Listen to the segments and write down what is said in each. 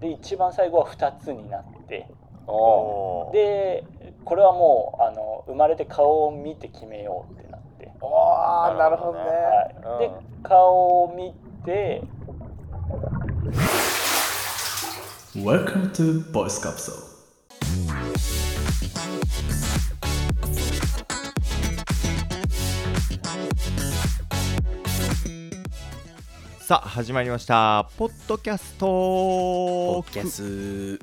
で一番最後は2つになって。でこれはもうあの生まれて顔を見て決めようってなって、ああなるほどね。はい、でうん。顔を見て。Welcome to Voice Capsule. さあ始まりました。ポッドキャスト。ポッキャス。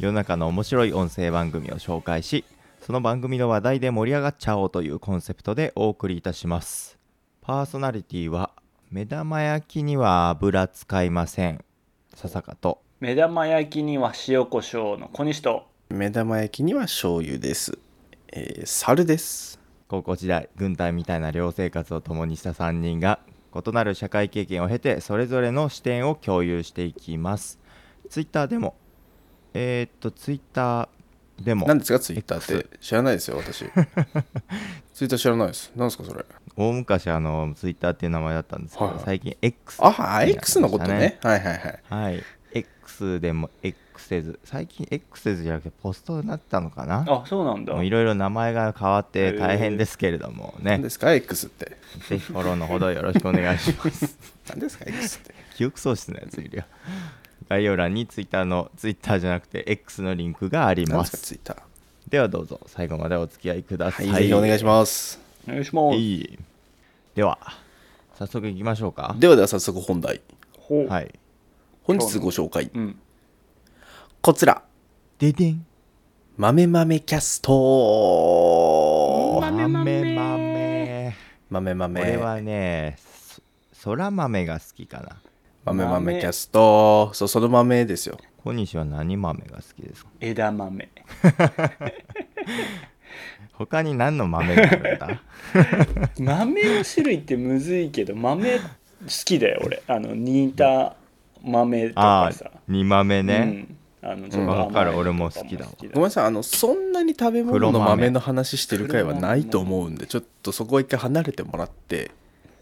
世の中の面白い音声番組を紹介しその番組の話題で盛り上がっちゃおうというコンセプトでお送りいたします。パーソナリティは目玉焼きには油使いません。笹香と。目玉焼きには塩コショウの小西と。目玉焼きには醤油です。えー、猿です。高校時代軍隊みたいな寮生活を共にした3人が異なる社会経験を経てそれぞれの視点を共有していきます。ツイッターでも。えー、っとツイッターでも。何ですか？ツイッターって。知らないですよ私。ツイッター知らないです。何ですかそれ？大昔あのツイッターっていう名前だったんですけど、はいはい。最近 X あになりました X のことね。はいはいはい。はい X でも X せず最近 X せずじゃなくてポストになったのかな？あそうなんだ。もういろいろ名前が変わって大変ですけれどもね、何ですか？X って。ぜひフォローのほどよろしくお願いします。何ですか？X って。記憶喪失のやついるよ。概要欄にツイッターのツイッターじゃなくて X のリンクがあり何ます。ですか？ツイッター。ではどうぞ最後までお付き合いくださ、はいいぜひお願いします。お願いします。いい。では早速いきましょうか。ではでは早速本題。はい本日ご紹介。うんこちら。ででん。豆豆キャスト。豆豆。豆豆。俺はねそそら豆が好きかな。豆豆キャスト。そうその豆ですよ。小西は何豆が好きですか？枝豆。他に何の豆があるんだ？豆の種類ってむずいけど豆好きだよ俺。あの煮た豆とああかさ煮豆ね、うん。あのちょっと甘いわかる俺も好きだわ。ごめんなさいあのそんなに食べ物の黒豆。豆の話してる回はないと思うんでちょっとそこは一回離れてもらって。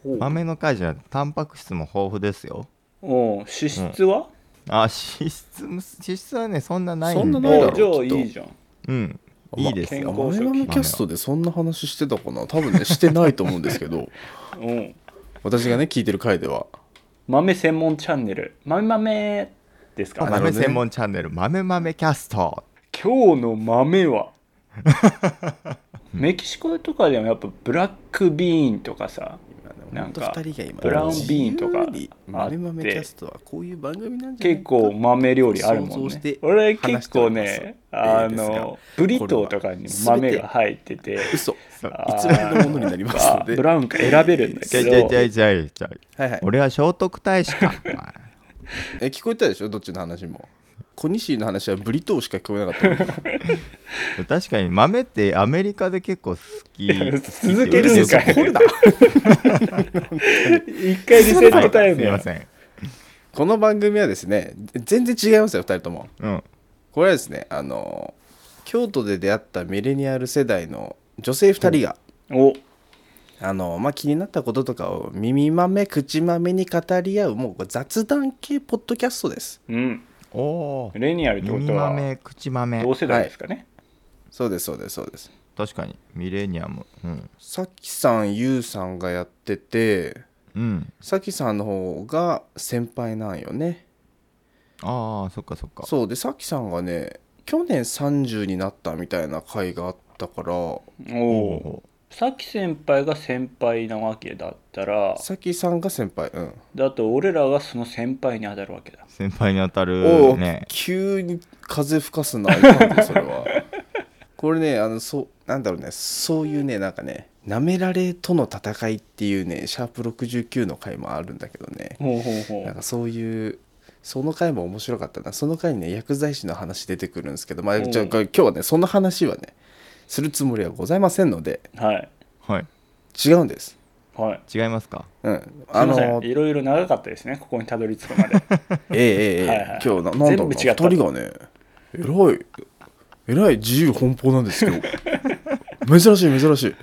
ほう。豆の会じゃタンパク質も豊富ですよ。おう脂質は、あ脂質も脂質はねそんなないんで。そんなないだろおうじゃあいいじゃん。うん。いいですよ。健康豆豆キャストでそんな話してたかな。多分ねしてないと思うんですけど。うん。私がね聞いてる回では豆専門チャンネル。豆豆ですか？豆専門チャンネル。豆豆キャスト。今日の豆は？メキシコとかでもやっぱブラックビーンとかさなんか2人が今ブラウンビーンとか自由に豆豆キャストはこういう番組なんじゃない結構豆料理あるもんね。俺結構ねあのブリトーとかにも豆が入ってて。嘘そうあー偽りのものになりますので。ブラウンか選べるんだじゃけどじゃじゃじゃじゃはいはい俺は聖徳太子かえ聞こえたでしょどっちの話も小西の話はブリトーしか聞こえなかった確かに豆ってアメリカで結構好き続けるんかいこれだ一回リセットタイムやすいませんこの番組はですね全然違いますよ2人ともうんこれはですねあの京都で出会ったミレニアル世代の女性2人が、お。あのまあ、気になったこととかを耳豆口豆に語り合うもう雑談系ポッドキャストです。うん。おおレニアルってことは耳豆口豆同世代ですかね、そうですそうですそうです。確かに。ミレニアム。うん。さきさんゆうさんがやっててうん。さきさんの方が先輩なんよね。ああそっかそっか。そうでさきさんがね去年30になったみたいな回があったから。おおさき先輩が先輩なわけだったら。さきさんが先輩。うん。だと俺らがその先輩に当たるわけだ。先輩に当たおお、るね急に風吹かすないかんでそれは。これねあのそうなんだろうね。そういうねなんかねなめられとの戦いっていうねシャープ69の回もあるんだけどね。ほうほうほう。なんかそういうその回も面白かったな。その回にね薬剤師の話出てくるんですけど、まあ、じゃあ今日はねその話はねするつもりはございませんのではい。はい。違うんです。はい。違いますか？うん。あのいろいろ長かったですねここにたどり着くまで。ええええええ。はいはい今日ななんだろうな全部違った2人がねえらい。えらい自由奔放なんですけど 珍しい珍しい。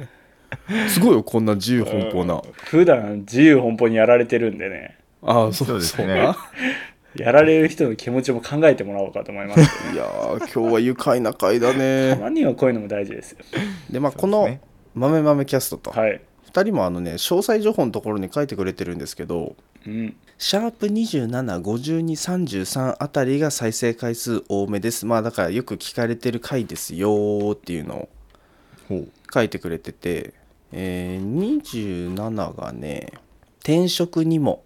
すごいよこんな自由奔放な。普段自由奔放にやられてるんでね。ああそうですねやられる人の気持ちも考えてもらおうかと思いますけど いやー今日は愉快な回だたね。まにはこういうのも大事ですよでまあこのそうですね「豆豆キャスト」とはい、2人もあのね詳細情報のところに書いてくれてるんですけどうん、シャープ275233あたりが再生回数多めです。まあだからよく聞かれてる回ですよーっていうのを書いてくれてて、えー27がね転職にも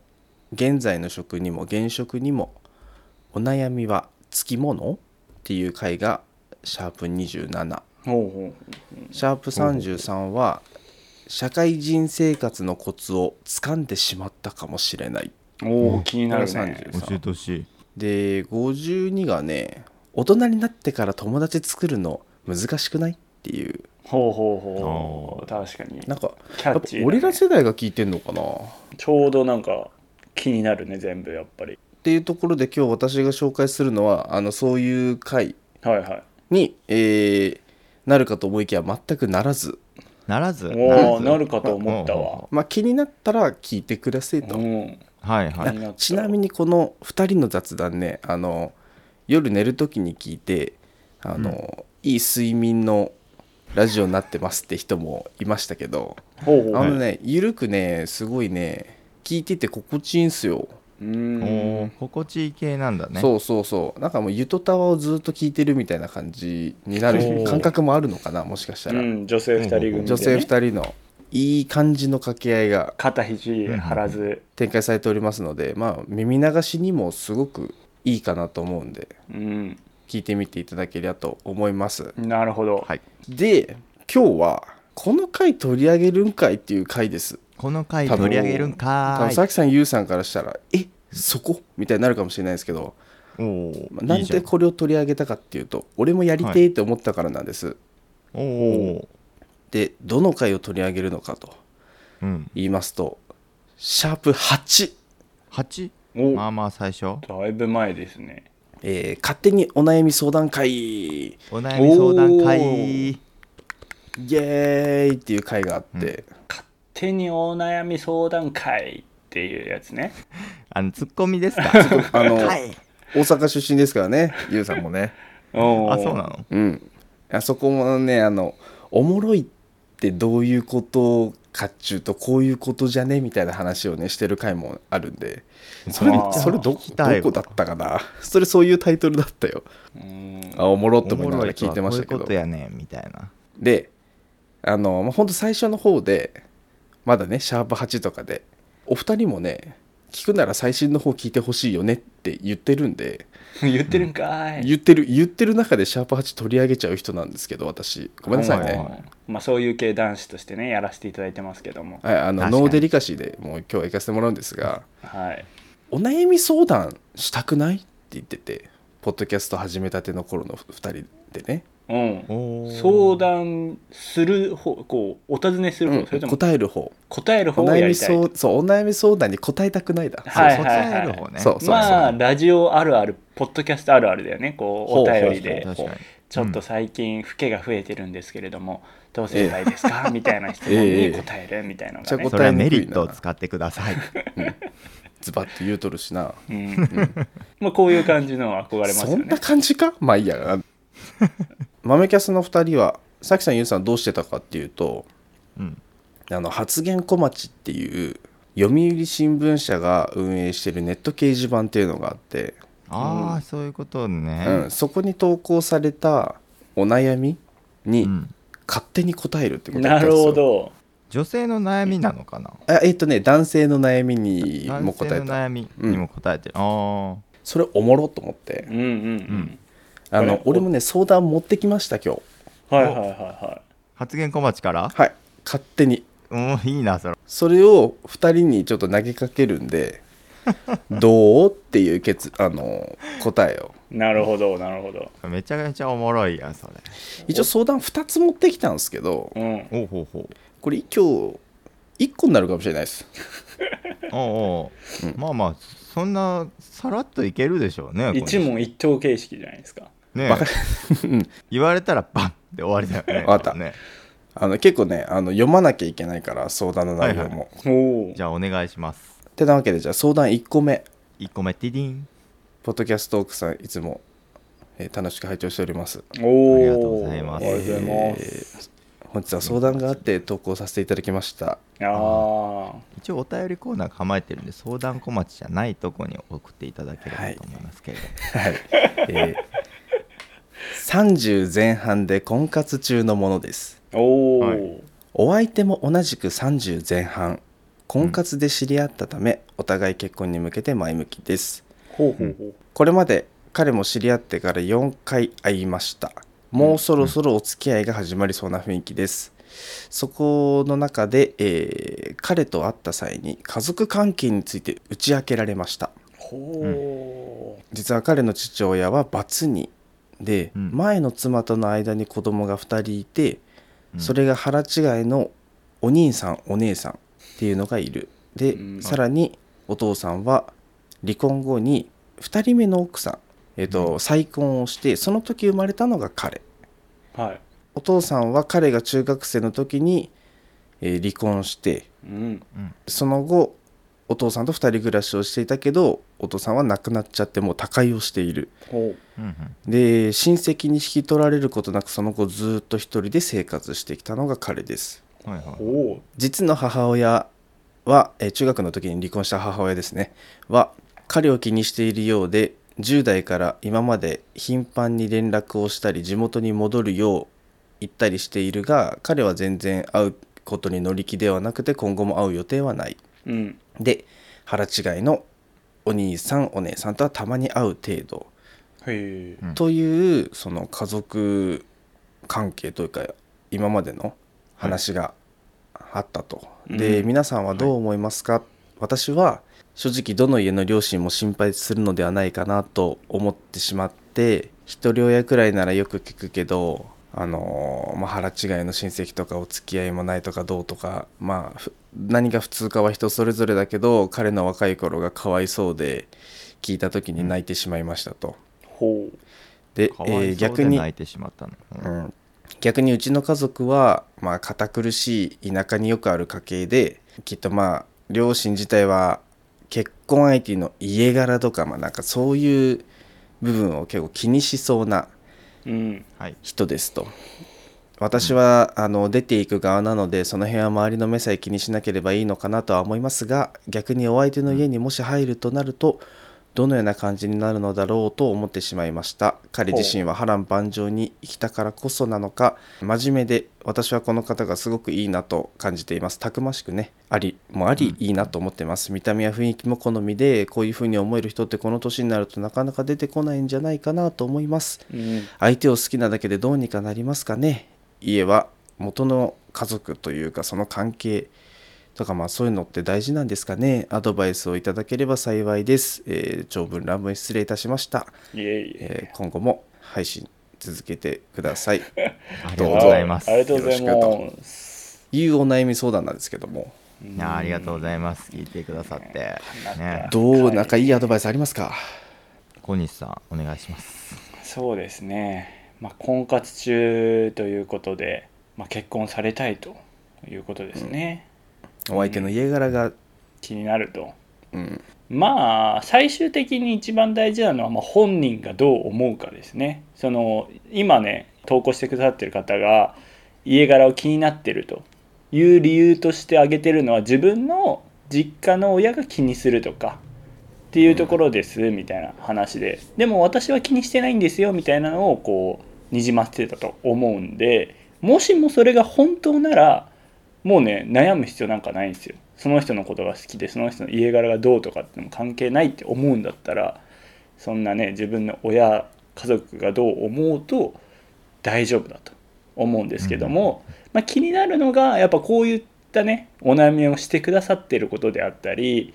現在の職にも現職にもお悩みはつきもの？っていう回がシャープ27ほうほシャープ33は社会人生活のコツを掴んでしまったかもしれない。うおお気になるね。30教えてほしい。で52がね大人になってから友達作るの難しくない？っていう。ほうほうほう。あ確かに。なんか俺ら世代が聞いてんのかな？っちょうどなんか気になるね全部やっぱり。ていうところで今日私が紹介するのはあのそういう回はいはい。に、えーなるかと思いきや全くならず、ならず？おなるかと思ったわ。まあ、気になったら聞いてくださいと。うん。はいはい。ちなみにこの2人の雑談ねあの夜寝る時に聞いてあの、いい睡眠のラジオになってますって人もいましたけどあのねゆるくねすごいね聞いてて心地いいんすよ、うおんー心地いい系なんだね。そうそうそう。なんかもうゆとたわをずっと聞いてるみたいな感じになる感覚もあるのかなもしかしたら、うん女性2人組で、ね、女性2人のいい感じの掛け合いが肩肘張らず。展開されておりますのでまあ耳流しにもすごくいいかなと思うんでうん。聞いてみていただければと思います。なるほど、はい。で今日はこの回取り上げるんかいっていう回ですこの回取り上げるん多か。ーい分さきさんゆうさんからしたらえそこ？みたいになるかもしれないですけど、おー。まあないん。でこれを取り上げたかっていうと俺もやりてえって思ったからなんです、おおでどの回を取り上げるのかとうん。言いますとシャープ8 8お。まあまあ最初。だいぶ前ですね。えー勝手にお悩み相談会。イお悩み相談お会ーエーイっていう回があって、手にお悩み相談会っていうやつね。あのツッコミですか？あのはい。大阪出身ですからねゆうさんもね。あそうなの？うん。あそこもねあのおもろいってどういうことかっちゅうとこういうことじゃねみたいな話をねしてる回もあるんで。それそれどどこだったかな？それそういうタイトルだったよ。うん。あおもろってお思いながら聞いもろいとはこういうこてましたけどとやねんみたいな。であの、まあ、ほんと最初の方でまだねシャープ8とかで。お二人もね聞くなら最新の方聞いてほしいよねって言ってるんで。言ってるんかい。言ってる言ってる中でシャープ8取り上げちゃう人なんですけど私。ごめんなさいはいねまあそういう系男子としてねやらせていただいてますけども。はいあのノーデリカシーでもう今日は行かせてもらうんですがはい。お悩み相談したくないって言っててポッドキャスト始めたての頃の2人でね、うん。相談する方こうお尋ねする方、うん。それとも答える方。答える方をやりたい。そうそうお悩み相談に答えたくないだ、はいそう答える方ね。そうそうまあラジオあるあるポッドキャストあるあるだよね。こうお便りで。ちょっと最近老けが増えてるんですけれどもどうすればいいですか？みたいな質問に 答えるみたいなのがね。ええそれはメリットを使ってください。ズバッと言うとるしな。うん。まあこういう感じの憧れますよね。そんな感じか？まあいいや豆キャスの2人はさきさんゆうさんどうしてたかっていうとうん。あの発言小町っていう読売新聞社が運営してるネット掲示板っていうのがあって、ああそういうことね。うん、そこに投稿されたお悩みにうん。勝手に答えるってことだなるほど。女性の悩みなのかな？あえっとね男性の悩みにも男性の答えた悩みにも答えてる、あそれおもろと思って。うんうん。うんあの俺もね相談持ってきました今日。はいはいはいはあ発言小町から？はい。勝手に。うんいいなそれ。それを2人にちょっと投げかけるんで どうっていう結あの答えを。いなるほどなるほど。めちゃめちゃおもろいやんそれ。一応相談2つ持ってきたんですけどうん。おうほうほう。これ今日1個になるかもしれないです。おうおう、まあまあそんなさらっといけるでしょうね一問一答形式じゃないですかね 言われたらバンって終わりだよね。わかった。ね。あの結構ねあの読まなきゃいけないから相談の内容も、はいおおじゃあお願いします。てなわけでじゃあ相談1個目。1個目ティディン。ポッドキャストトークさんいつも、えー楽しく拝聴しております。おおありがとうございます。ありがとうございます、本日は相談があって投稿させていただきました。あ一応お便りコーナー構えてるんで相談小町じゃないとこに送っていただければと思いますけれども、はい、えー30前半で婚活中のものです。あおお、はい。お相手も同じく30前半婚活で知り合ったため、お互い結婚に向けて前向きです。ほうほうほう。これまで彼も知り合ってから4回会いました。もうそろそろお付き合いが始まりそうな雰囲気です。そこの中で、えー彼と会った際に家族関係について打ち明けられました。ほう。実は彼の父親はバツ2で、うん。前の妻との間に子供が2人いて、うん。それが腹違いのお兄さんお姉さんっていうのがいる。で、うん。さらにお父さんは離婚後に2人目の奥さん、えーと再婚をしてその時生まれたのが彼。はい。お父さんは彼が中学生の時に、えー離婚してうん。その後お父さんと2人暮らしをしていたけどお父さんは亡くなっちゃってもう他界をしている。で親戚に引き取られることなくその後ずっと一人で生活してきたのが彼です。はいはうほ実の母親は、えー中学の時に離婚した母親ですね。は彼を気にしているようで10代から今まで頻繁に連絡をしたり地元に戻るよう言ったりしているが彼は全然会うことに乗り気ではなくて今後も会う予定はない。ううんで腹違いのお兄さんお姉さんとはたまに会う程度。というその家族関係というか今までの話があったと、うん。で皆さんはどう思いますか、私は正直どの家の両親も心配するのではないかなと思ってしまって一人親くらいならよく聞くけどあのまあ、腹違いの親戚とかお付き合いもないとかどうとかまあふ何が普通かは人それぞれだけど彼の若い頃がかわいそうで聞いた時に泣いてしまいましたと。ほう。で、でえー逆に泣いてしまったの、うん。うん、逆にうちの家族は、まあ、堅苦しい田舎によくある家系できっとまあ両親自体は結婚相手の家柄とか,、まあ、なんかそういう部分を結構気にしそうなうんはい人ですと。私はあの出ていく側なのでその辺は周りの目さえ気にしなければいいのかなとは思いますが逆にお相手の家にもし入るとなるとどのような感じになるのだろうと思ってしまいました。彼自身は波乱万丈に生きたからこそなのか。真面目で私はこの方がすごくいいなと感じています。たくましくね。ありもありいいなと思ってます。見た目や雰囲気も好みでこういう風に思える人ってこの年になるとなかなか出てこないんじゃないかなと思います。うん。相手を好きなだけでどうにかなりますかね。家は元の家族というかその関係とかまあそういうのって大事なんですかね。アドバイスをいただければ幸いです、えー長文乱文失礼いたしました、いえいえ。えー今後も配信続けてください。ありがとうございます。ありがとうございます。いうお悩み相談なんですけども。いやありがとうございます。聞いてくださって。ね。どうなんかいいアドバイスありますか？小西さんお願いします。そうですね、まあ、婚活中ということで、まあ、結婚されたいということですね、お相手の家柄が気になると。うん。まあ最終的に一番大事なのは、まあ、本人がどう思うかですね。その今ね投稿してくださってる方が家柄を気になってるという理由として挙げてるのは自分の実家の親が気にするとかっていうところですみたいな話で。でも私は気にしてないんですよみたいなのをこうにじませてたと思うんでもしもそれが本当ならもうね悩む必要なんかないんですよ。その人のことが好きでその人の家柄がどうとかってのも関係ないって思うんだったらそんなね自分の親家族がどう思うと大丈夫だと思うんですけども、まあ、気になるのがやっぱこういったねお悩みをしてくださってることであったり、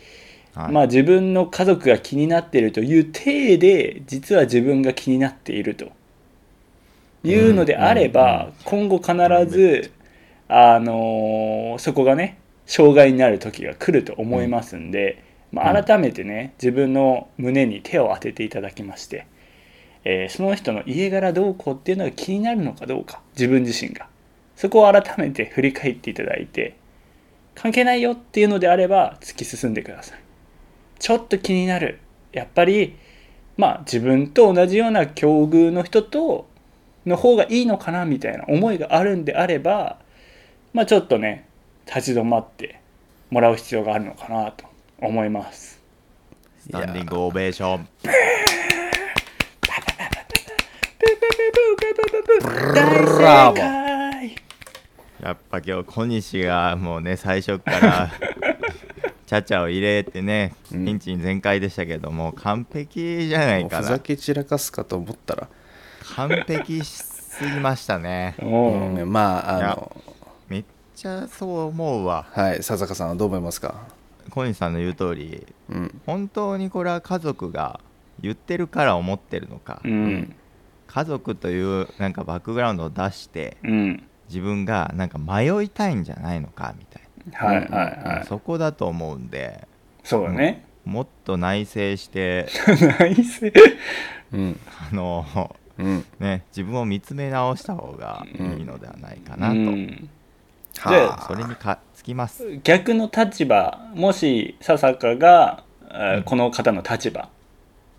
はい。まあ自分の家族が気になっているという体で実は自分が気になっているというのであれば、今後必ず、あのーそこがね障害になる時が来ると思いますんで、まあ、改めてね自分の胸に手を当てていただきまして、えーその人の家柄どうこうっていうのが気になるのかどうか自分自身が。そこを改めて振り返っていただいて関係ないよっていうのであれば突き進んでください。ちょっと気になる。やっぱりまあ自分と同じような境遇の人との方がいいのかなみたいな思いがあるんであればまあちょっとね立ち止まってもらう必要があるのかなと思います。スタンディングオベーション。大正解やっぱ今日小西がもうね最初からチャチャを入れてねうんピンチに全開でしたけども完璧じゃないかなふざけ散らかすかと思ったら、完璧しすぎましたねおううん、まああのちゃそう思うわ。はい笹香さんはどう思いますか？小西さんの言う通りうん。本当にこれは家族が言ってるから思ってるのか、うん。家族というなんかバックグラウンドを出してうん。自分がなんか迷いたいんじゃないのかみたいはいはいな、はい。そこだと思うんでそうだね。もっと内省して 内政うん。あのうん。ね自分を見つめ直した方がいいのではないかなと、うんはあ。それにかつきます。逆の立場もし笹香が、えーうん。この方の立場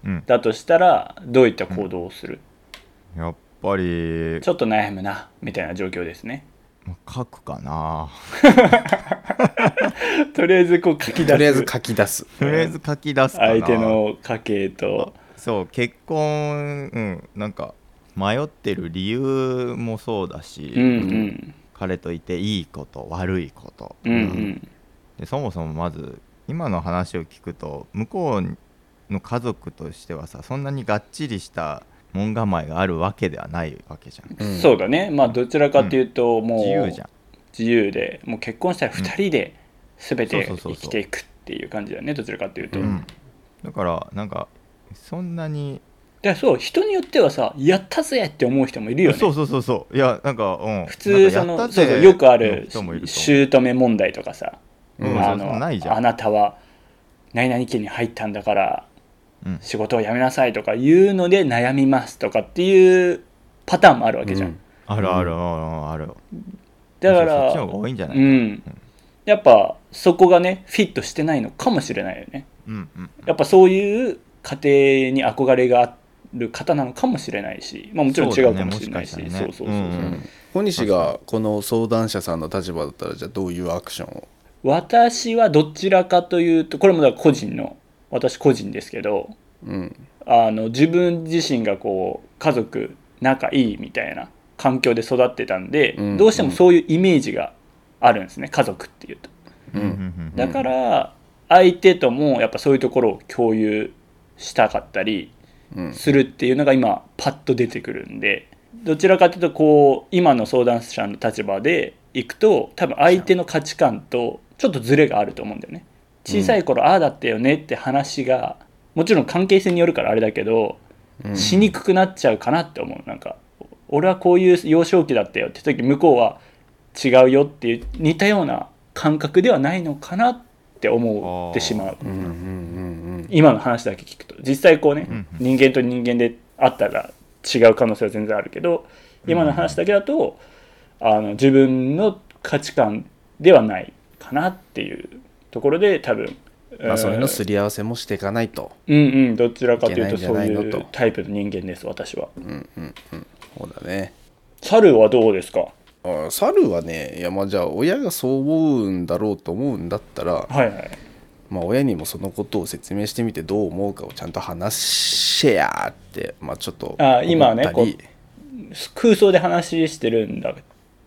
うん。だとしたらどういった行動をする、やっぱりちょっと悩むなみたいな状況ですね。書くかな。とりあえずこう書き出す。とりあえず書き出す。とりあえず書き出すかな。相手の家系と。そう結婚うんなんか迷ってる理由もそうだし、うんうん彼といていいこと悪いこと、うんうん。でそもそもまず今の話を聞くと向こうの家族としてはさそんなにがっちりした門構えがあるわけではないわけじゃん。うん。そうだね。まあどちらかというともう自由じゃん。自由でもう結婚したら2人で全て生きていくっていう感じだよねどちらかというと、うん。だからなんかそんなにだからそう人によってはさやったぜって思う人もいるよね。そうそうそうそう。いやなんかうん。普通そのそうそうよくある姑問題とかさ、うん。あなたは何々家に入ったんだからうん。仕事を辞めなさいとか言うので悩みますとかっていうパターンもあるわけじゃん、うん。あるあるあるある。だかそっちのら方が多いんじゃない？うん。やっぱそこがねフィットしてないのかもしれないよね。うんうんやっぱそういう家庭に憧れがある方なのかもしれないし、まあ、もちろん違うかもしれないしそうそうそうそうそう。うん小西がこの相談者さんの立場だったらじゃあどういうアクションを？私はどちらかというとこれもだから個人の私個人ですけどうん。あの自分自身がこう家族仲いいみたいな環境で育ってたんで、うん。どうしてもそういうイメージがあるんですね家族っていうと。ううんうんんだから相手ともやっぱそういうところを共有したかったりうんするっていうのが今パッと出てくるんでどちらかというとこう今の相談者の立場でいくと多分相手の価値観とちょっとズレがあると思うんだよね。小さい頃、ああだったよねって話がもちろん関係性によるからあれだけど、しにくくなっちゃうかなって思う。なんか俺はこういう幼少期だったよって時向こうは違うよっていう似たような感覚ではないのかなって思ってしまう。うんうんうん今の話だけ聞くと。実際こうね、うん人間と人間であったら違う可能性は全然あるけど今の話だけだと、あの自分の価値観ではないかなっていうところで多分、まあそれのえーすり合わせもしていかないと。うんうん。どちらかというと。そういうタイプの人間です私は。うんうんうん。そうだね。猿はどうですか？あ猿はねいやまあじゃあ親がそう思うんだろうと思うんだったらはいはい。まあ親にもそのことを説明してみてどう思うかをちゃんと話しやってまあちょっとあ今はね思ったり。空想で話してるんだ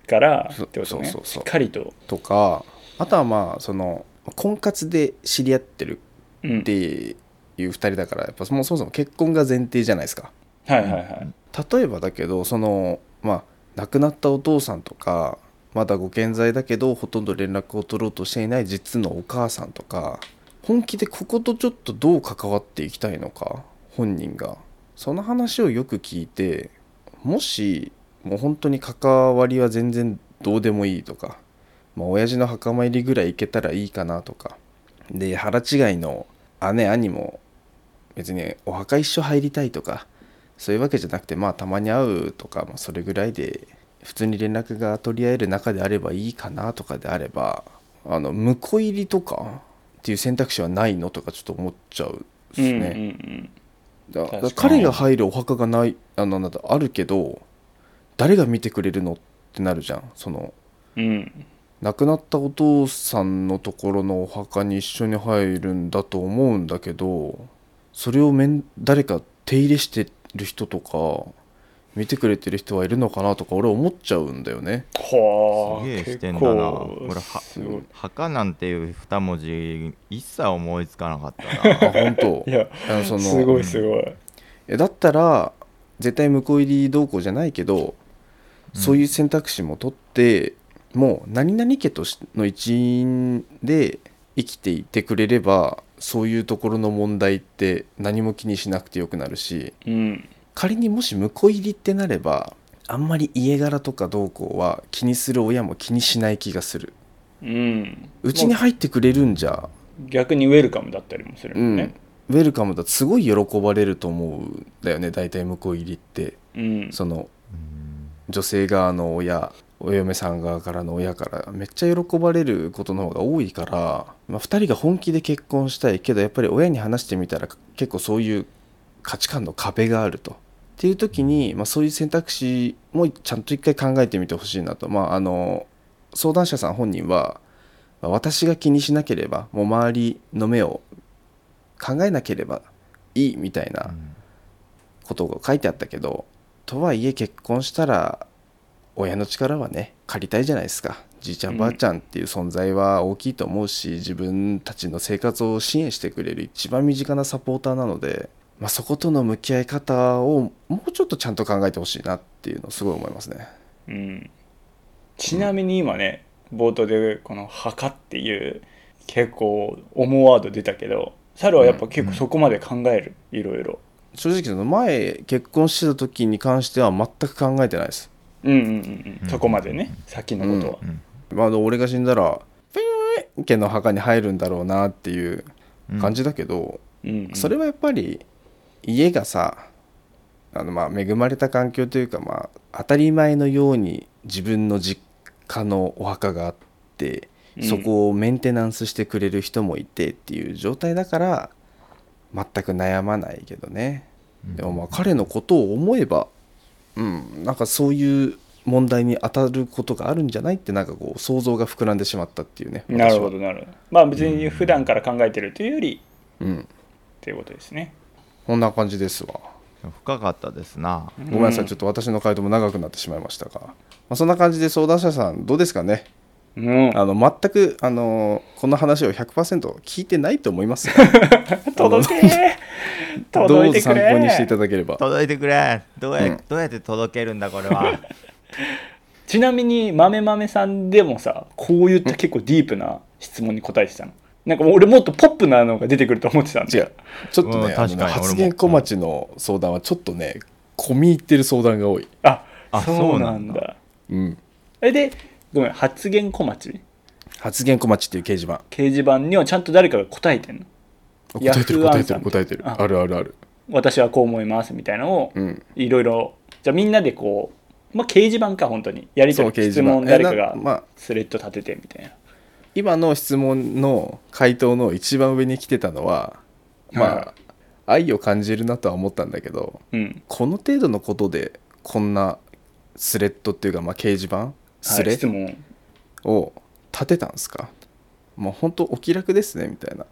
からそってことね。そうそうそう。しっかりと、とかあとはまあその婚活で知り合ってるうんっ、ていう2人だからやっぱそもそも結婚が前提じゃないですか。はいはいはい。例えばだけどそのまあ亡くなったお父さんとかまだご健在だけどほとんど連絡を取ろうとしていない実のお母さんとか本気でこことちょっとどう関わっていきたいのか本人が。その話をよく聞いてもしもう本当に関わりは全然どうでもいいとか、まあ、親父の墓参りぐらい行けたらいいかなとかで腹違いの姉兄も別にお墓一緒入りたいとかそういうわけじゃなくてまあたまに会うとか、まあ、それぐらいで普通に連絡が取り合える中であればいいかなとかであればあの婿入りとかっていう選択肢はないのとかちょっと思っちゃうですね。うんうんうん。だ彼が入るお墓がないあのなんだあるけど誰が見てくれるのってなるじゃん。そのうん。亡くなったお父さんのところのお墓に一緒に入るんだと思うんだけどそれをめん誰か手入れしてる人とか見てくれてる人はいるのかなとか俺思っちゃうんだよね。はあすげえ視点結だな。構俺はすごい。墓なんていう二文字一切思いつかなかったな。あ本当。いやあのそのすごいすごい。えだったら絶対向こう入りどうこうじゃないけど、そういう選択肢も取ってもう何々家としの一員で生きていてくれればそういうところの問題って何も気にしなくてよくなるしうん。仮にもし婿入りってなればあんまり家柄とかどうこうは気にする親も気にしない気がする。うん。うちに入ってくれるんじゃ。逆にウェルカムだったりもするうんん。ねウェルカムだとすごい喜ばれると思うんだよね大体婿入りって。うん。その女性側の親お嫁さん側からの親からめっちゃ喜ばれることの方が多いから、まあ、2人が本気で結婚したいけどやっぱり親に話してみたら結構そういう価値観の壁があると。っていう時に、まあ、そういう選択肢もちゃんと一回考えてみてほしいなと、まあ、あの相談者さん本人は、まあ私が気にしなければもう周りの目を考えなければいいみたいなことが書いてあったけどとはいえ結婚したら親の力はね借りたいじゃないですか。じいちゃんばあちゃんっていう存在は大きいと思うし、自分たちの生活を支援してくれる一番身近なサポーターなので、まあ、そことの向き合い方をもうちょっとちゃんと考えてほしいなっていうのをすごい思いますね。うん。ちなみに今ね冒頭でこの「墓」っていう結構重ワード出たけど猿はやっぱ結構そこまで考える？いろいろ。正直その前結婚してた時に関しては全く考えてないです。うんうんうんうん。そこまでね先のことは。うんまあ、俺が死んだらピュー家の墓に入るんだろうなっていう感じだけど、うんうん。それはやっぱり家がさあのまあ恵まれた環境というかまあ当たり前のように自分の実家のお墓があってうん。そこをメンテナンスしてくれる人もいてっていう状態だから全く悩まないけどね。でもまあ彼のことを思えばうん。なんかそういう問題に当たることがあるんじゃないってなんかこう想像が膨らんでしまったっていうねなるほどなるほど。まあ別に普段から考えてるというよりうん。っていうことですね。こんな感じですわ。深かったですな。ごめんなさい、うんちょっと私の回答も長くなってしまいましたが、まあ、そんな感じで相談者さんどうですかね？うん。あの全くあのこの話を100%聞いてないと思いますが 届けど 届いうてくぞ参考にしていれただければ。届いてくれどうや,、うん。どうやって届けるんだこれは。ちなみに豆豆さんでもさこういった結構ディープな質問に答えてたの。なんか俺もっとポップなのが出てくると思ってたんで違う。ちょっとうんね発言小町の相談はちょっとね込み入ってる相談が多い、ああそうななんだ。うん、えでごめん発言小町？発言小町っていう掲示板。掲示板にはちゃんと誰かが答えてんの？答えてる答えてる答えてる。あ。あるあるある。私はこう思いますみたいなのをうん。いろいろ。じゃあみんなでこうまあ掲示板か本当に。やりそう掲示板。とり質問誰かえがなまあ。スレッド立ててみたいな。今の質問の回答の一番上に来てたのはまあ、は愛を感じるなとは思ったんだけどうん。この程度のことでこんなスレッドっていうか、まあ、掲示板スはいレ質問。を立てたんですか？もう本当お気楽ですねみたいな。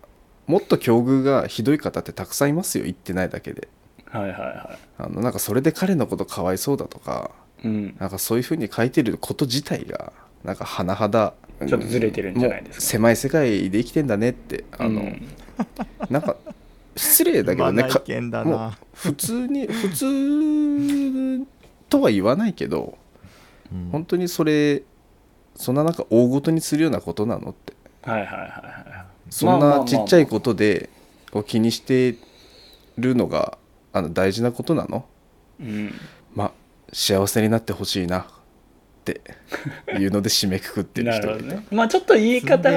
もっと境遇がひどい方ってたくさんいますよ言ってないだけで。はいはいはあのなんかそれで彼のことかわいそうだとかいうん。なんかそういうふうに書いてること自体がなんか甚だちょっとずれてるんじゃないですかもう狭い世界で生きてんだねってあの、うん。なんか失礼だけどね かもうな、普通に普通とは言わないけどうん。本当にそれそんななんか大ごとにするようなことなのって。はいはいはいはいそんなちっちゃいことでを気にしてるのがあの大事なことなの？うん。まあ幸せになってほしいなっていうので締めくくってるな人がいた、るほどね。まあちょっと言い方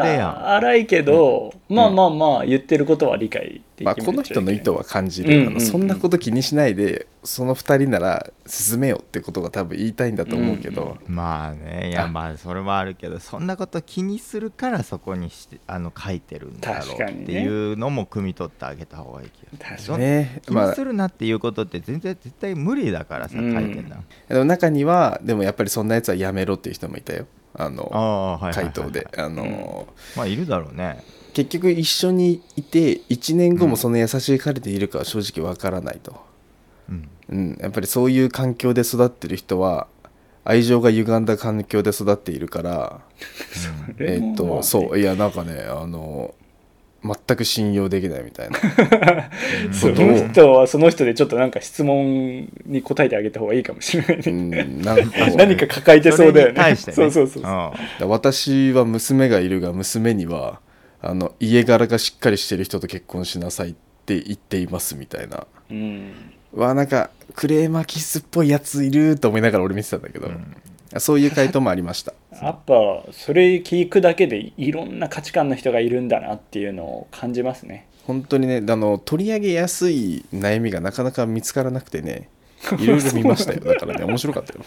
荒いけど、まあまあまあ言ってることは理解まあ、るこの人の意図は感じうんうんうん。るあのそんなこと気にしないでその2人なら進めよってことが多分言いたいんだと思うけど、まあねいやまあそれはあるけどそんなこと気にするからそこにしてあの書いてるんだろうっていうのも汲み取ってあげた方がいいけど確そんね。まあ。気にするなっていうことって全然絶対無理だからさ書うん。いてんだ、でも中にはでもやっぱりそんなやつはやめろっていう人もいたよ。あの回答で。あの、まあいるだろうね結局一緒にいて1年後もその優しい彼でいるかは正直わからないと、うん。うん、やっぱりそういう環境で育ってる人は愛情が歪んだ環境で育っているからえっとそう。いやなんかねあの全く信用できないみたいな。その人はその人でちょっとなんか質問に答えてあげた方がいいかもしれないうね、ん。なんか 何か抱えてそうだよね。ね。そうそうそうう。ん私は娘がいるが娘にはあの家柄がしっかりしてる人と結婚しなさいって言っていますみたいな。うん。わなんかクレーマーキスっぽいやついると思いながら俺見てたんだけど、そういう回答もありました。やっぱそれ聞くだけでいろんな価値観の人がいるんだなっていうのを感じますね。本当にねあの取り上げやすい悩みがなかなか見つからなくてねいろいろ見ましたよ。だからね面白かったよ。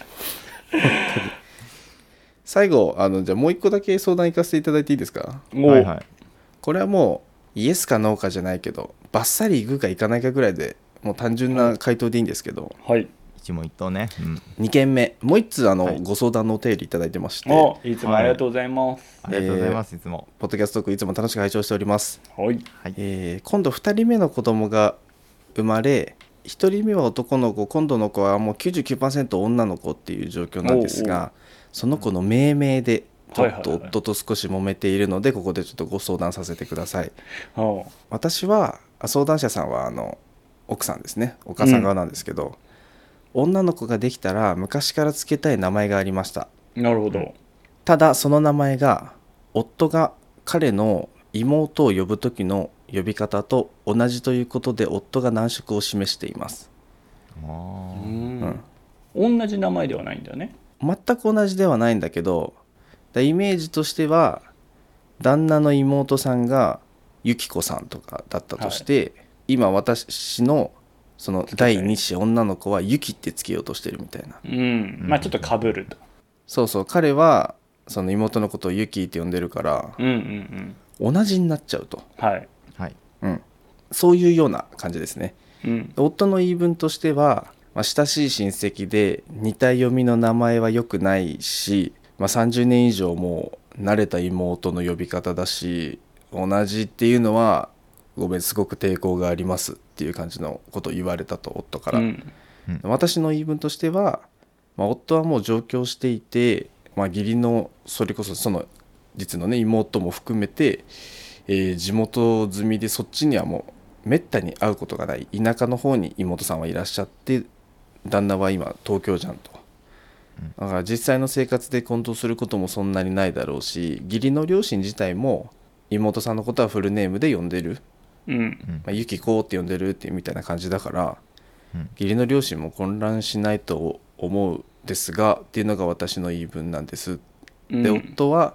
最後あのじゃあもう一個だけ相談行かせていただいていいですか？もう、はいはいこれはもうイエスかノーかじゃないけどバッサリ行くか行かないかぐらいでもう単純な回答でいいんですけど、はい。一問一答ね、うん、2件目。もう1通あの、はい。ご相談のお便りいただいてまして。おいつもありがとうございます、ありがとうございます、いつも。ポッドキャストトークいつも楽しく拝聴しております、はい。はい、えー今度2人目の子供が生まれ1人目は男の子今度の子はもう99%女の子っていう状況なんですおうおがその子の命名でちょっと夫と少し揉めているのでここでちょっとご相談させてください。私はあ相談者さんはあの奥さんですね。お母さん側なんですけど、女の子ができたら昔から付けたい名前がありました。なるほど。ただその名前が夫が彼の妹を呼ぶ時の呼び方と同じということで夫が難色を示しています。あうーん。同じ名前ではないんだね。全く同じではないんだけどだイメージとしては旦那の妹さんがゆき子さんとかだったとして、今私のその第二子女の子はゆきってつけようとしてるみたいな。うん。まあちょっとかぶると。そうそう。彼はその妹のことをゆきって呼んでるからうんうんうん。同じになっちゃうと、はい。はい。うん、そういうような感じですね。うん。夫の言い分としては、まあ、親しい親戚で似た読みの名前は良くないし、まあ、30年以上もう慣れた妹の呼び方だし同じっていうのはごめんすごく抵抗がありますっていう感じのことを言われたと夫から、うん。私の言い分としては、まあ、夫はもう上京していて、まあ、義理のそれこそその実のね妹も含めて、えー地元済みでそっちにはもうめったに会うことがない田舎の方に妹さんはいらっしゃって旦那は今東京じゃんと。だから実際の生活で混同することもそんなにないだろうし義理の両親自体も妹さんのことはフルネームで呼んでる。うん。まあ、ゆきこって呼んでるってみたいな感じだから、うん。義理の両親も混乱しないと思うんですがっていうのが私の言い分なんです。うん。で夫は、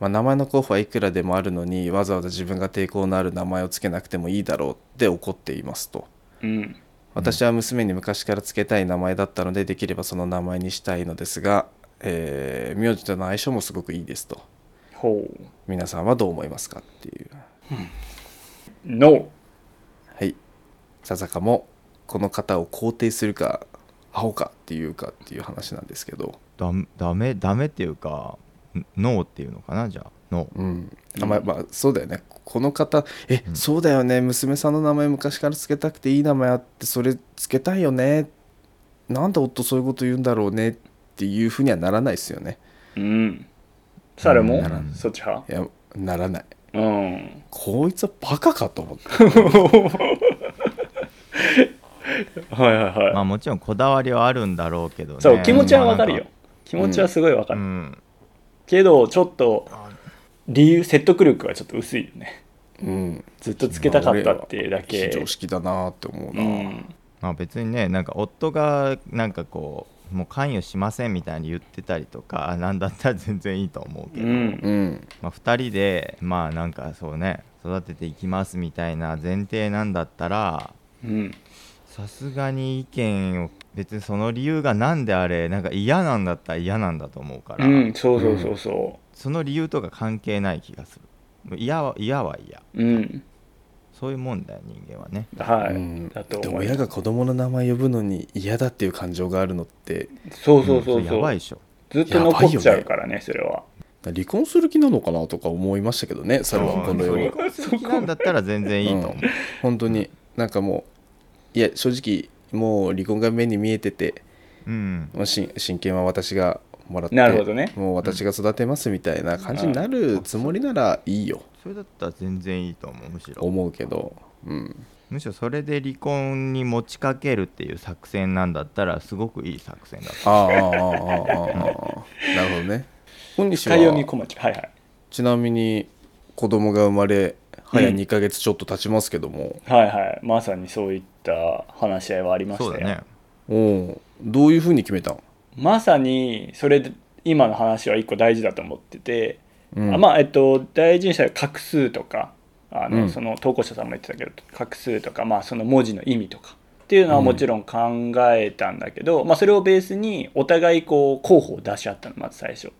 まあ、名前の候補はいくらでもあるのにわざわざ自分が抵抗のある名前を付けなくてもいいだろうって怒っていますと。うん私は娘に昔から付けたい名前だったのでできればその名前にしたいのですが、えー名字との相性もすごくいいですと。ほう。皆さんはどう思いますかっていう。ノーはい。笹香もこの方を肯定するかアホかっていうかっていう話なんですけど。だダメダメっていうかんノーっていうのかなじゃあノーうん。あまあまあそうだよね。この方え、そうだよね。娘さんの名前昔から付けたくていい名前あってそれ付けたいよね。なんで夫そういうこと言うんだろうねっていうふうにはならないですよね。うん。それもそっち派？いやならない。うん。こいつはバカかと思って はいはいはい、まあもちろんこだわりはあるんだろうけどね。そう気持ちはわかるよ。気持ちはすごいわかる、うん。けどちょっと理由説得力がちょっと薄いよね。うん。ずっとつけたかったっていうだけ非常識だなって思うな、うん。まあ別にねなんか夫がなんかこうもう関与しませんみたいに言ってたりとかなんだったら全然いいと思うけど、うん。うん。まあ、2人でまあなんかそうね育てていきますみたいな前提なんだったらうん。さすがに意見を別にその理由が何であれなんか嫌なんだったら嫌なんだと思うから、うん。そうそうそうそその理由とか関係ない気がする。もう嫌は嫌は嫌。ううん。そういうもんだよ人間はね。はい、うん。だとで思います。親が子供の名前呼ぶのに嫌だっていう感情があるのって。そうそうそうんそう、やばいでしょ。ずっと残っちゃうからねそれは。離婚する気なのかなとか思いましたけどねそれはこの世は。離婚する気なんだったら全然いいと思う、うん。本当になんかもういや正直もう離婚が目に見えててうん。もう親親権は私がもらってなるほどね。もう私が育てますみたいな感じになるつもりならいいよ、それだったら全然いいと思うむしろ。思うけど、うん、むしろそれで離婚に持ちかけるっていう作戦なんだったらすごくいい作戦だったああああああなるほどね。本日ははいはい。ちなみに子供が生まれ早2か月ちょっと経ちますけども、うん、はいはい。まさにそういった話し合いはありましたよ。ね。おどういうふうに決めたのまさにそれで今の話は一個大事だと思ってて、うん。あまあえっと大事にしたら画数とかあの、うん。その投稿者さんも言ってたけど画数とか、まあ、その文字の意味とかっていうのはもちろん考えたんだけど、まあ、それをベースにお互いこう候補を出し合ったのまず最初、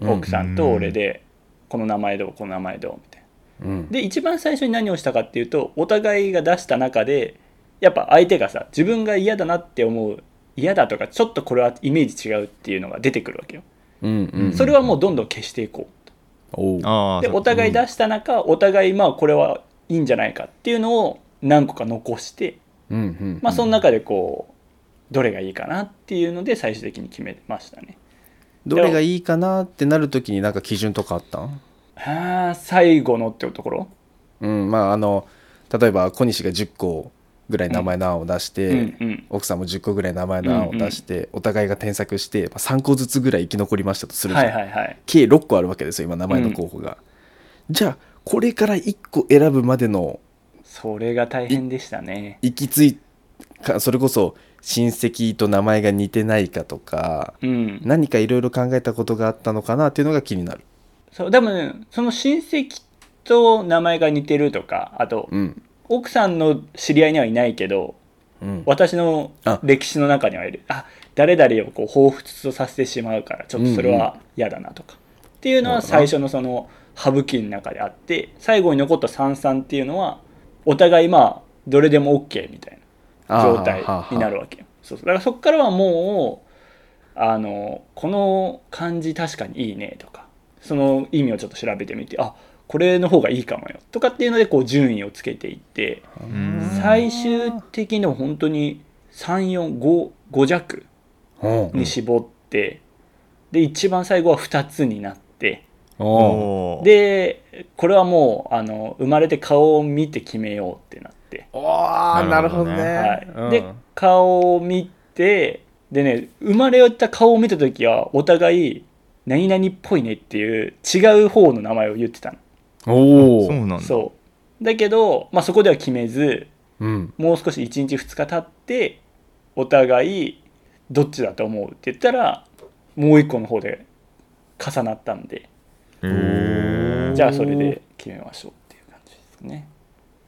うん。奥さんと俺でこの名前どうこの名前どうみたいな。うん。で一番最初に何をしたかっていうとお互いが出した中でやっぱ相手がさ自分が嫌だなって思う嫌だとかちょっとこれはイメージ違うっていうのが出てくるわけよ。うんうん。それはもうどんどん消していこおうああそううでお互い出した中お互いまあこれはいいんじゃないかっていうのを何個か残してうんうんまあその中でこうどれがいいかなっていうので最終的に決めましたね。どれがいいかなってなるときになんか基準とかあったん？あー最後のってところ？うんまああの例えば小西が10個ぐらい名前の案を出して、うんうん。奥さんも10個ぐらい名前の案を出して、お互いが添削して、まあ、3個ずつぐらい生き残りましたとするじゃん、はいはいはい。計6個あるわけですよ今名前の候補が、じゃあこれから1個選ぶまでのそれが大変でしたね。行き着いかそれこそ親戚と名前が似てないかとかうん、何かいろいろ考えたことがあったのかなっていうのが気になる。そうでもねその親戚と名前が似てるとかあとうん奥さんの知り合いにはいないけどうん。私のあ。歴史の中にはいる。あ誰々をこう彷彿とさせてしまうからちょっとそれは嫌だなとか、っていうのは最初のその省きの中であって最後に残った三々っていうのはお互いまあどれでも OK みたいな状態になるわけよ。そうそう。だからそこからはもうあのこの漢字確かにいいねとかその意味をちょっと調べてみてあこれの方がいいかもよとかっていうのでこう順位をつけていってうん。最終的には本当に345弱うん。に絞って、で一番最後は2つになってでこれはもうあの生まれて顔を見て決めようってなって、おーななるほどね。はい。うん。で顔を見てでね生まれた顔を見た時はお互い何々っぽいねっていう違う方の名前を言ってたのおおそうなんだ。そう。だけど、まあ、そこでは決めずうん。もう少し1日2日経ってお互いどっちだと思うって言ったらもう一個の方で重なったんで。じゃあそれで決めましょうっていう感じですね。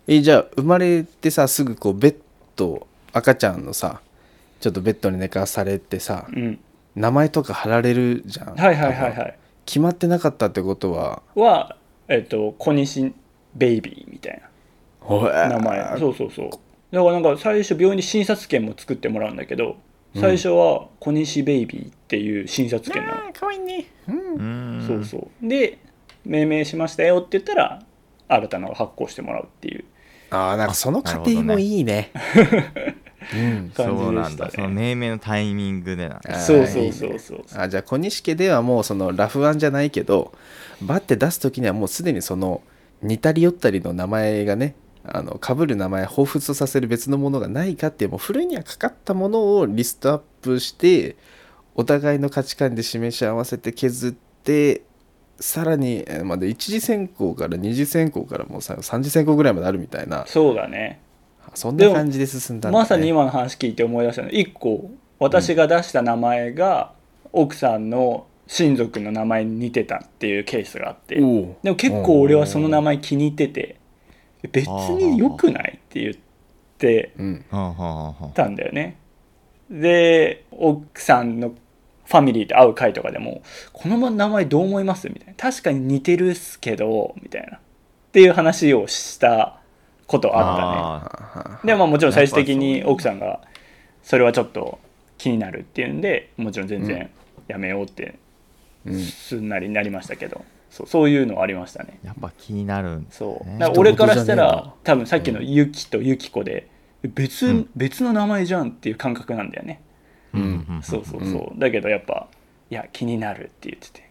えじゃあ生まれてさすぐこうベッド赤ちゃんのさちょっとベッドに寝かされてさうん。名前とか貼られるじゃん。はいはいはいはい。決まってなかったってことははえっと小西ベイビーみたいな。名前。そうそうそう。だからなんか最初病院に診察券も作ってもらうんだけど最初は小西ベイビーっていう診察券なの、かわいいね。うん。うん。そうそう。で命名しましたよって言ったら新たなのを発行してもらうっていう。ああなんかその過程もいいね 感じなんだでしたね。その命名のタイミングでなんそうそうそうそうあじゃあ小西家ではもうそのラフ案じゃないけどバッて出す時にはもうすでにその似たり寄ったりの名前がねあの被る名前彷彿とさせる別のものがないかっていうもうふるいにはかかったものをリストアップしてお互いの価値観で示し合わせて削ってさらにえーまで一次選考から二次選考からもうさ三次選考ぐらいまであるみたいな。そうだねそんな感じで進んだんだ、ね、まさに今の話聞いて思い出したの。1個私が出した名前が奥さんの親族の名前に似てたっていうケースがあって。でも結構俺はその名前気に入ってて別に良くないっていうてたんだよね。で奥さんのファミリーと会う回とかでも「この名前どう思います?」みたいな「確かに似てるっすけど」みたいな。っていう話をしたことあったね。あでまあもちろん最終的に奥さんがそれはちょっと気になるっていうんでもちろん全然やめようってうん。すんなりになりましたけどそうそういうのはありましたね。ーやっぱ気になるんですそう。ねだ俺からしたら多分さっきのユキとユキコで別,、うん。別の名前じゃんっていう感覚なんだよね。うんうん。そうそうそう、だけどやっぱいや気になるって言ってて。っ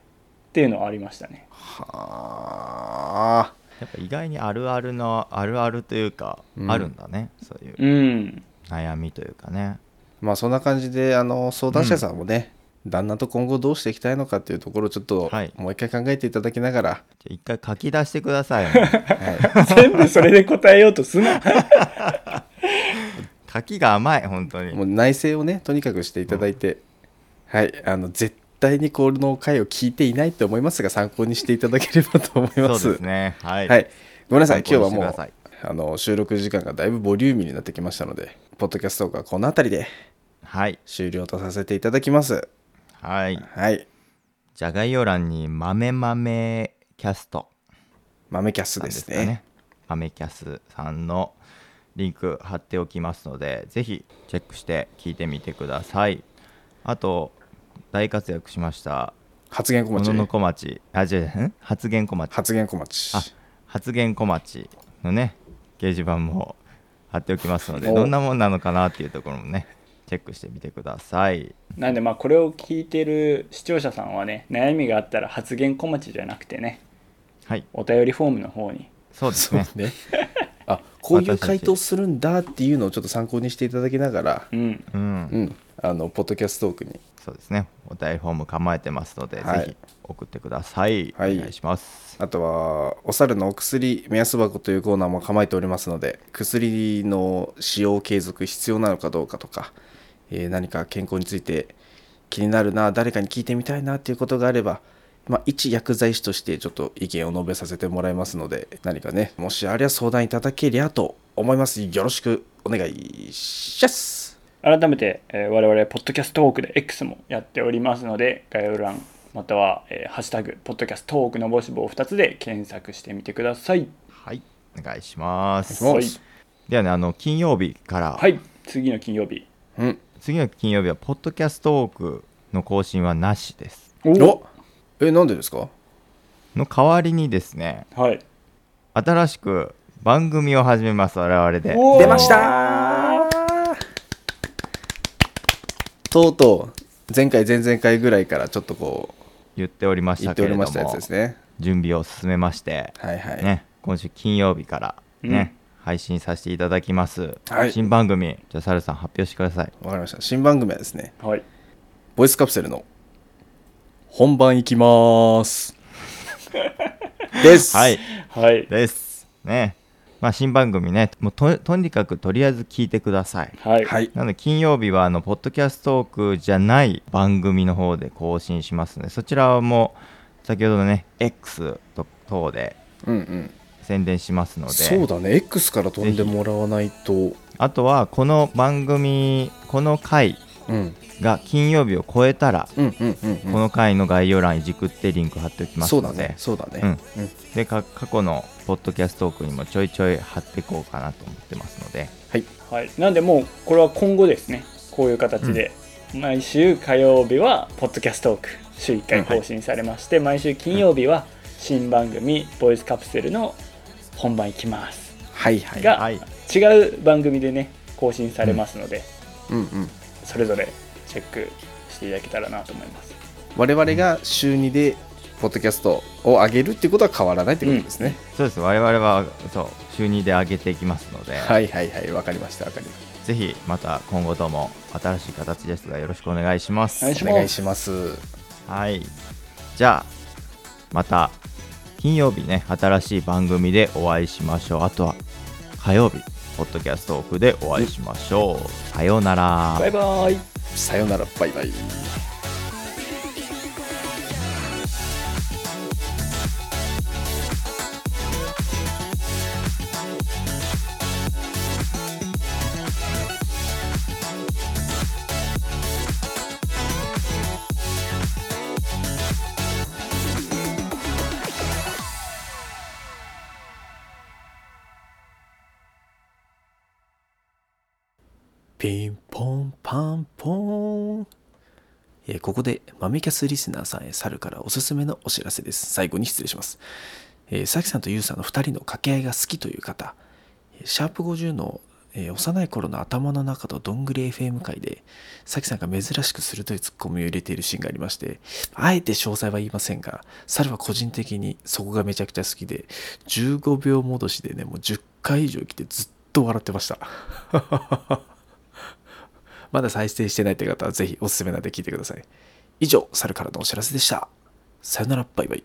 ていうのはありましたね。はあやっぱ意外にあるあるのあるあるというか、うん。あるんだねそういううん。悩みというかね。まあそんな感じであの相談者さんもね、旦那と今後どうしていきたいのかっていうところをちょっとはい。もう一回考えていただきながら、一回書き出してくださいよはい、全部それで答えようとすな。書きが甘い本当に。もう内省をねとにかくしていただいて、はい。あの絶対にこの回を聞いていないと思いますが参考にしていただければと思います。そうですね。はい、はい。ごめんなさい。今日はもうあの収録時間がだいぶボリューミーになってきましたのでポッドキャストトークはこの辺りではい。終了とさせていただきます。はい。はい。じゃあ概要欄に豆豆キャスト。豆キャスですすかね。豆キャスさんのリンク貼っておきますのでぜひチェックして聞いてみてください。あと大活躍しました。発言小町。ものの小町。あ違う。ん？発言小町。発言小町。あ発言小町のね掲示板も貼っておきますのでお。どんなもんなのかなっていうところもねチェックしてみてください。なんでまあこれを聞いてる視聴者さんはね悩みがあったら発言小町じゃなくてねはい。お便りフォームの方に。そうですね。ね。あこういう回答するんだっていうのをちょっと参考にしていただきながらうん。うん。うん。あのポッドキャストトークにそうですね。お便りフォーム構えてますので、はい。ぜひ送ってください、はい。お願いします。あとはお猿のお薬目安箱というコーナーも構えておりますので薬の使用継続必要なのかどうかとか、えー何か健康について気になるな誰かに聞いてみたいなっていうことがあれば、まあ、一薬剤師としてちょっと意見を述べさせてもらいますので何かねもしあれば相談いただけりゃと思います。よろしくお願いします改めて、えー我々ポッドキャストトークで X もやっておりますので概要欄または、えーハッシュタグポッドキャストトークのぼし棒2つで検索してみてください。はいお願いします。お願いではねあの金曜日から、はい次の金曜日。うん。次の金曜日はポッドキャストトークの更新はなしです。おえなんでですか？の代わりにですねはい。新しく番組を始めます我々で。出ましたとうとう前回前々回ぐらいからちょっとこう言っておりまし言たけれどもっておりましたやつですね。準備を進めまして、はいはい、ね、今週金曜日からね、配信させていただきます、はい。新番組じゃあサルさん発表してください。わかりました。新番組はですねはい。ボイスカプセルの本番いきます。です。はい。はい。です。ねまあ新番組ねもうととにかくとりあえず聞いてください。はい。はい。なので金曜日はあのポッドキャストトークじゃない番組の方で更新しますのでそちらも先ほどのね X と等でうんうん。宣伝しますので。そうだね。X から飛んでもらわないと。あとはこの番組この回うん。が金曜日を超えたら、うんうんうんうん。この回の概要欄いじくってリンク貼っておきますそうだのでね。そうだね。うん。うん。でか過去のポッドキャストトークにもちょいちょい貼っていこうかなと思ってますので。はい。はい、なんでもうこれは今後ですね。こういう形で、毎週火曜日はポッドキャストトーク週1回更新されまして、毎週金曜日は新番組「ボイスカプセル」の本番いきます。はいはいがはい。違う番組でね更新されますので、うん。うんそれぞれチェックしていただけたらなと思います。我々が週2でポッドキャストを上げるっていうことは変わらないってことですね、そうです。我々はそう週2で上げていきますので、はいはいはいわかりましたわかりましぜひまた今後とも新しい形ですがよろしくお願いします。お願いします。はい。じゃあまた金曜日ね新しい番組でお会いしましょう。あとは火曜日ポッドキャストトークでお会いしましょう、さようなら。バイバイ。さよなら。バイバイえここで豆キャスリスナーさんへ猿からおすすめのお知らせです。最後に失礼します。えー、さきさんとゆうさんの2人の掛け合いが好きという方、シャープ50の、えー幼い頃の頭の中とどんぐり FM 界で、さきさんが珍しく鋭いツッコミを入れているシーンがありまして、あえて詳細は言いませんが、猿は個人的にそこがめちゃくちゃ好きで、15秒戻しでね、もう10回以上来てずっと笑ってました。まだ再生してないという方はぜひおすすめなんで聞いてください。以上、猿からのお知らせでした。さよなら、バイバイ。